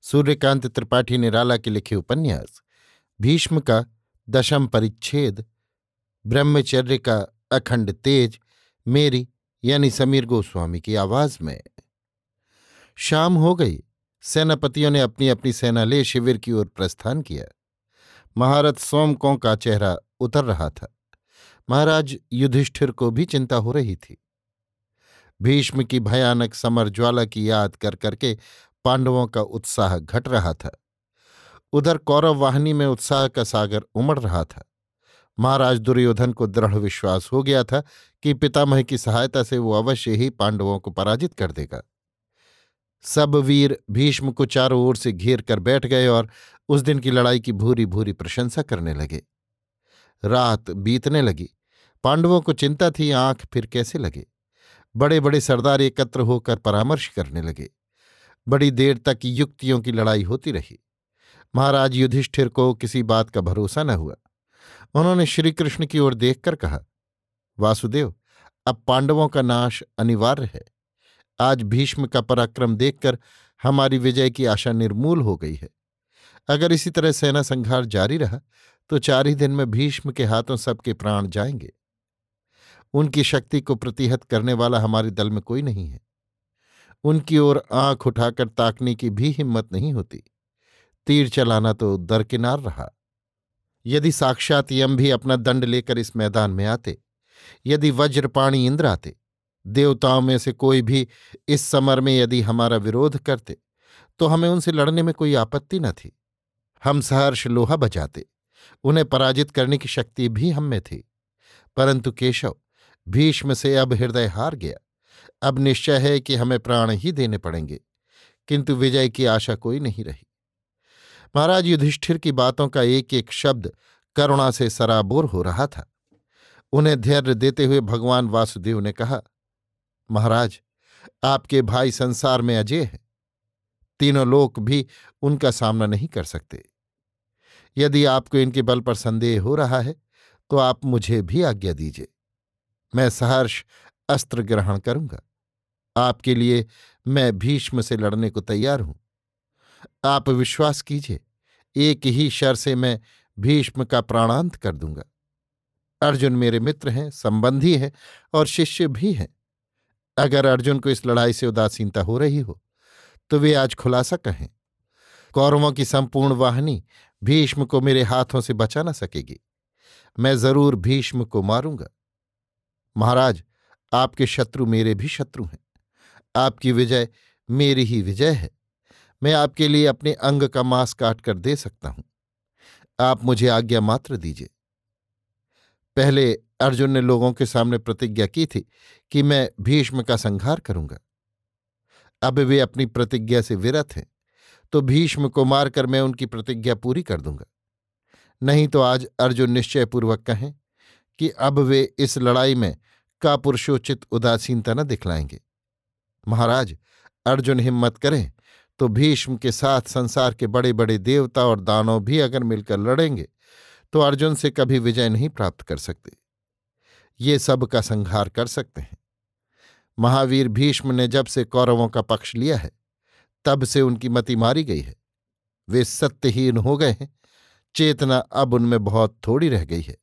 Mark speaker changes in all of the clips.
Speaker 1: सूर्यकांत त्रिपाठी निराला के लिखे उपन्यास, भीष्म का दशम परिच्छेद, ब्रह्मचर्य का अखंड तेज, मेरी यानी समीर गोस्वामी की आवाज़ में। शाम हो गई। सेनापतियों ने अपनी अपनी सेना ले शिविर की ओर प्रस्थान किया। महारथ सोमकों का चेहरा उतर रहा था। महाराज युधिष्ठिर को भी चिंता हो रही थी। भीष्म की भयानक समर ज्वाला की याद कर करके पांडवों का उत्साह घट रहा था। उधर कौरव वाहिनी में उत्साह का सागर उमड़ रहा था। महाराज दुर्योधन को दृढ़ विश्वास हो गया था कि पितामह की सहायता से वो अवश्य ही पांडवों को पराजित कर देगा। सब वीर भीष्म को चारों ओर से घेर कर बैठ गए और उस दिन की लड़ाई की भूरी भूरी प्रशंसा करने लगे। रात बीतने लगी। पांडवों को चिंता थी, आँख फिर कैसे लगे? बड़े बड़े सरदार एकत्र होकर परामर्श करने लगे। बड़ी देर तक युक्तियों की लड़ाई होती रही। महाराज युधिष्ठिर को किसी बात का भरोसा न हुआ। उन्होंने श्रीकृष्ण की ओर देखकर कहा, वासुदेव, अब पांडवों का नाश अनिवार्य है। आज भीष्म का पराक्रम देखकर हमारी विजय की आशा निर्मूल हो गई है। अगर इसी तरह सेना संघार जारी रहा तो चार ही दिन में भीष्म के हाथों सबके प्राण जाएँगे। उनकी शक्ति को प्रतिहत करने वाला हमारे दल में कोई नहीं है। उनकी ओर आँख उठाकर ताकने की भी हिम्मत नहीं होती। तीर चलाना तो दरकिनार रहा। यदि साक्षात यम भी अपना दंड लेकर इस मैदान में आते, यदि वज्रपाणी इंद्र आते देवताओं में से कोई भी इस समर में यदि हमारा विरोध करते तो हमें उनसे लड़ने में कोई आपत्ति न थी। हम सहर्ष लोहा बजाते, उन्हें पराजित करने की शक्ति भी हम में थी। परंतु केशव, भीष्म से अब हृदय हार गया। अब निश्चय है कि हमें प्राण ही देने पड़ेंगे। किंतु विजय की आशा कोई नहीं रही। महाराज युधिष्ठिर की बातों का एक एक शब्द करुणा से सराबोर हो रहा था। उन्हें धैर्य देते हुए भगवान वासुदेव ने कहा, महाराज, आपके भाई संसार में अजय हैं। तीनों लोक भी उनका सामना नहीं कर सकते। यदि आपको इनके बल पर संदेह हो रहा है तो आप मुझे भी आज्ञा दीजिए। मैं सहर्ष अस्त्र ग्रहण करूँगा। आपके लिए मैं भीष्म से लड़ने को तैयार हूँ। आप विश्वास कीजिए, एक ही शर से मैं भीष्म का प्राणांत कर दूँगा। अर्जुन मेरे मित्र हैं, संबंधी हैं और शिष्य भी हैं। अगर अर्जुन को इस लड़ाई से उदासीनता हो रही हो तो वे आज खुलासा कहें। कौरवों की संपूर्ण वाहिनी भीष्म को मेरे हाथों से बचा न सकेगी। मैं ज़रूर भीष्म को मारूँगा। महाराज, आपके शत्रु मेरे भी शत्रु हैं। आपकी विजय मेरी ही विजय है। मैं आपके लिए अपने अंग का मांस काट कर दे सकता हूँ। आप मुझे आज्ञा मात्र दीजिए। पहले अर्जुन ने लोगों के सामने प्रतिज्ञा की थी कि मैं भीष्म का संहार करूँगा। अब वे अपनी प्रतिज्ञा से विरत हैं तो भीष्म को मारकर मैं उनकी प्रतिज्ञा पूरी कर दूँगा। नहीं तो आज अर्जुन निश्चयपूर्वक कहें कि अब वे इस लड़ाई में का पुरुषोचित उदासीनता न दिखलाएँगे। महाराज, अर्जुन हिम्मत करें तो भीष्म के साथ संसार के बड़े बड़े देवता और दानव भी अगर मिलकर लड़ेंगे तो अर्जुन से कभी विजय नहीं प्राप्त कर सकते। ये सब का संहार कर सकते हैं। महावीर भीष्म ने जब से कौरवों का पक्ष लिया है, तब से उनकी मति मारी गई है। वे सत्यहीन हो गए हैं, चेतना अब उनमें बहुत थोड़ी रह गई है।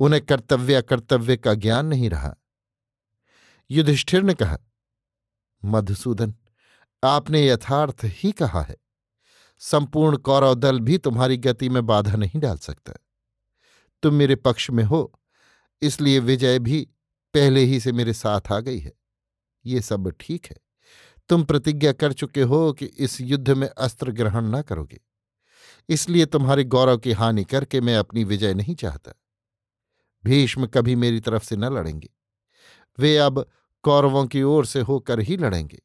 Speaker 1: उन्हें कर्तव्य कर्तव्य का ज्ञान नहीं रहा। युधिष्ठिर ने कहा मधुसूदन, आपने यथार्थ ही कहा है। संपूर्ण कौरव दल भी तुम्हारी गति में बाधा नहीं डाल सकता।
Speaker 2: तुम मेरे पक्ष में हो, इसलिए विजय भी पहले ही से मेरे साथ आ गई है। ये सब ठीक है। तुम प्रतिज्ञा कर चुके हो कि इस युद्ध में अस्त्र ग्रहण ना करोगे। इसलिए तुम्हारे गौरव की हानि करके मैं अपनी विजय नहीं चाहता। भीष्म कभी मेरी तरफ़ से न लड़ेंगे। वे अब कौरवों की ओर से होकर ही लड़ेंगे।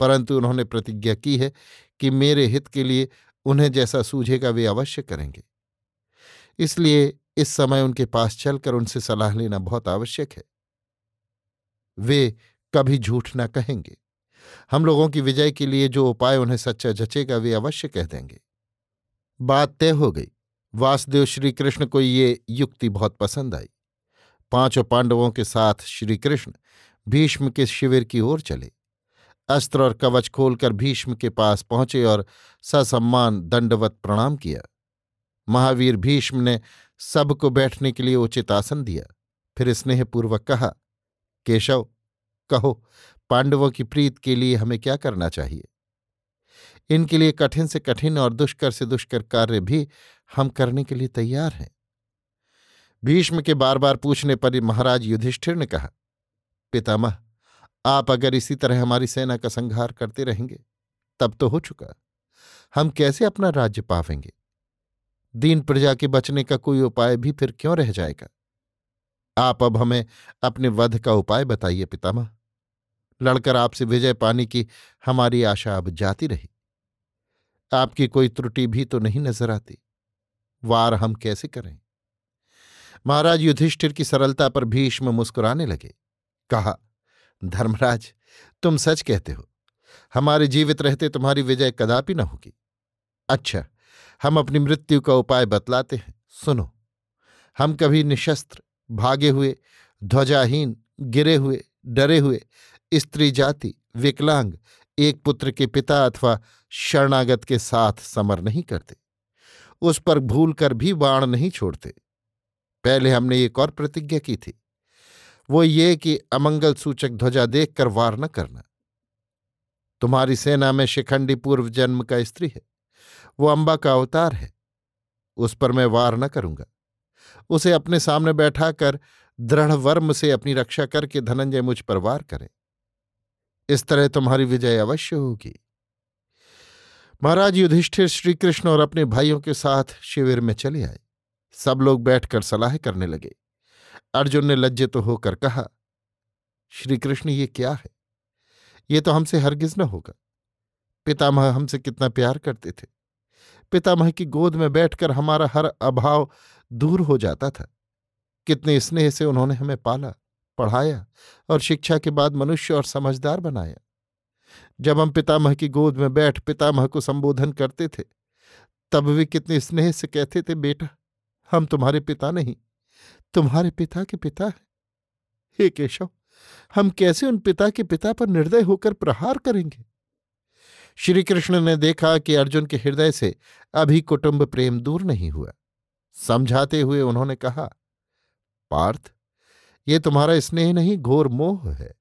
Speaker 2: परंतु उन्होंने प्रतिज्ञा की है कि मेरे हित के लिए उन्हें जैसा सूझेगा वे अवश्य करेंगे। इसलिए इस समय उनके पास चलकर उनसे सलाह लेना बहुत आवश्यक है। वे कभी झूठ न कहेंगे। हम लोगों की विजय के लिए जो उपाय उन्हें सच्चा जचेगा वे अवश्य कह देंगे। बात तय हो गई। वासुदेव श्री कृष्ण को ये युक्ति बहुत पसंद आई। पाँचों पांडवों के साथ श्रीकृष्ण भीष्म के शिविर की ओर चले। अस्त्र और कवच खोलकर भीष्म के पास पहुँचे और ससम्मान दंडवत प्रणाम किया। महावीर भीष्म ने सबको बैठने के लिए उचित आसन दिया। फिर स्नेहपूर्वक कहा, केशव, कहो, पांडवों की प्रीत के लिए हमें क्या करना चाहिए? इनके लिए कठिन से कठिन और दुष्कर से दुष्कर कार्य भी हम करने के लिए तैयार हैं। भीष्म के बार बार पूछने पर महाराज युधिष्ठिर ने कहा, पितामह, आप अगर इसी तरह हमारी सेना का संहार करते रहेंगे, तब तो हो चुका। हम कैसे अपना राज्य पावेंगे? दीन प्रजा के बचने का कोई उपाय भी फिर क्यों रह जाएगा? आप अब हमें अपने वध का उपाय बताइए, पितामह। लड़कर आपसे विजय पाने की हमारी आशा अब जाती रही। आपकी कोई त्रुटि भी तो नहीं नज़र आती। वार हम कैसे करें? महाराज युधिष्ठिर की सरलता पर भीष्म मुस्कुराने लगे। कहा, धर्मराज, तुम सच कहते हो। हमारे जीवित रहते तुम्हारी विजय कदापि न होगी। अच्छा हम अपनी मृत्यु का उपाय बतलाते हैं। सुनो, हम कभी निशस्त्र, भागे हुए, ध्वजाहीन, गिरे हुए, डरे हुए, स्त्री जाति, विकलांग, एक पुत्र के पिता अथवा शरणागत के साथ समर नहीं करते। उस पर भूल कर भी बाण नहीं छोड़ते। पहले हमने एक और प्रतिज्ञा की थी। वो ये कि अमंगल सूचक ध्वजा देखकर वार न करना। तुम्हारी सेना में शिखंडी पूर्व जन्म का स्त्री है। वो अंबा का अवतार है। उस पर मैं वार न करूँगा। उसे अपने सामने बैठाकर दृढ़ वर्म से अपनी रक्षा करके धनंजय मुझ पर वार करे। इस तरह तुम्हारी विजय अवश्य होगी। महाराज युधिष्ठिर श्रीकृष्ण और अपने भाइयों के साथ शिविर में चले आए। सब लोग बैठकर सलाह करने लगे। अर्जुन ने लज्जित तो होकर कहा श्री कृष्ण ये क्या है? ये तो हमसे हरगिज न होगा। पितामह हमसे कितना प्यार करते थे। पितामह की गोद में बैठकर हमारा हर अभाव दूर हो जाता था। कितने स्नेह से उन्होंने हमें पाला, पढ़ाया और शिक्षा के बाद मनुष्य और समझदार बनाया। जब हम पितामह की गोद में बैठ पितामह को संबोधन करते थे, तब भी कितने स्नेह से कहते थे, बेटा हम तुम्हारे पिता नहीं, तुम्हारे पिता के पिता है। हे केशव, हम कैसे उन पिता के पिता पर निर्दय होकर प्रहार करेंगे? श्री कृष्ण ने देखा कि अर्जुन के हृदय से अभी कुटुंब प्रेम दूर नहीं हुआ। समझाते हुए उन्होंने कहा, पार्थ, ये तुम्हारा स्नेह नहीं, घोर मोह है।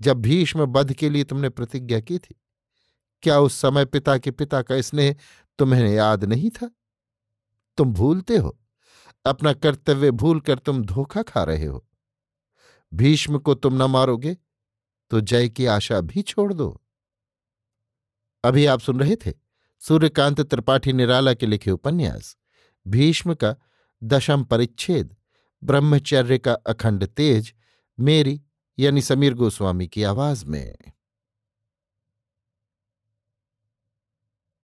Speaker 2: जब भीष्म बध के लिए तुमने प्रतिज्ञा की थी, क्या उस समय पिता के पिता का स्नेह तुम्हें याद नहीं था? तुम भूलते हो। अपना कर्तव्य भूलकर तुम धोखा खा रहे हो। भीष्म को तुम न मारोगे तो जय की आशा भी छोड़ दो। अभी आप सुन रहे थे सूर्यकांत त्रिपाठी निराला के लिखे उपन्यास। भीष्म का दशम परिच्छेद, ब्रह्मचर्य का अखंड तेज, मेरी यानी समीर गोस्वामी की आवाज़ में।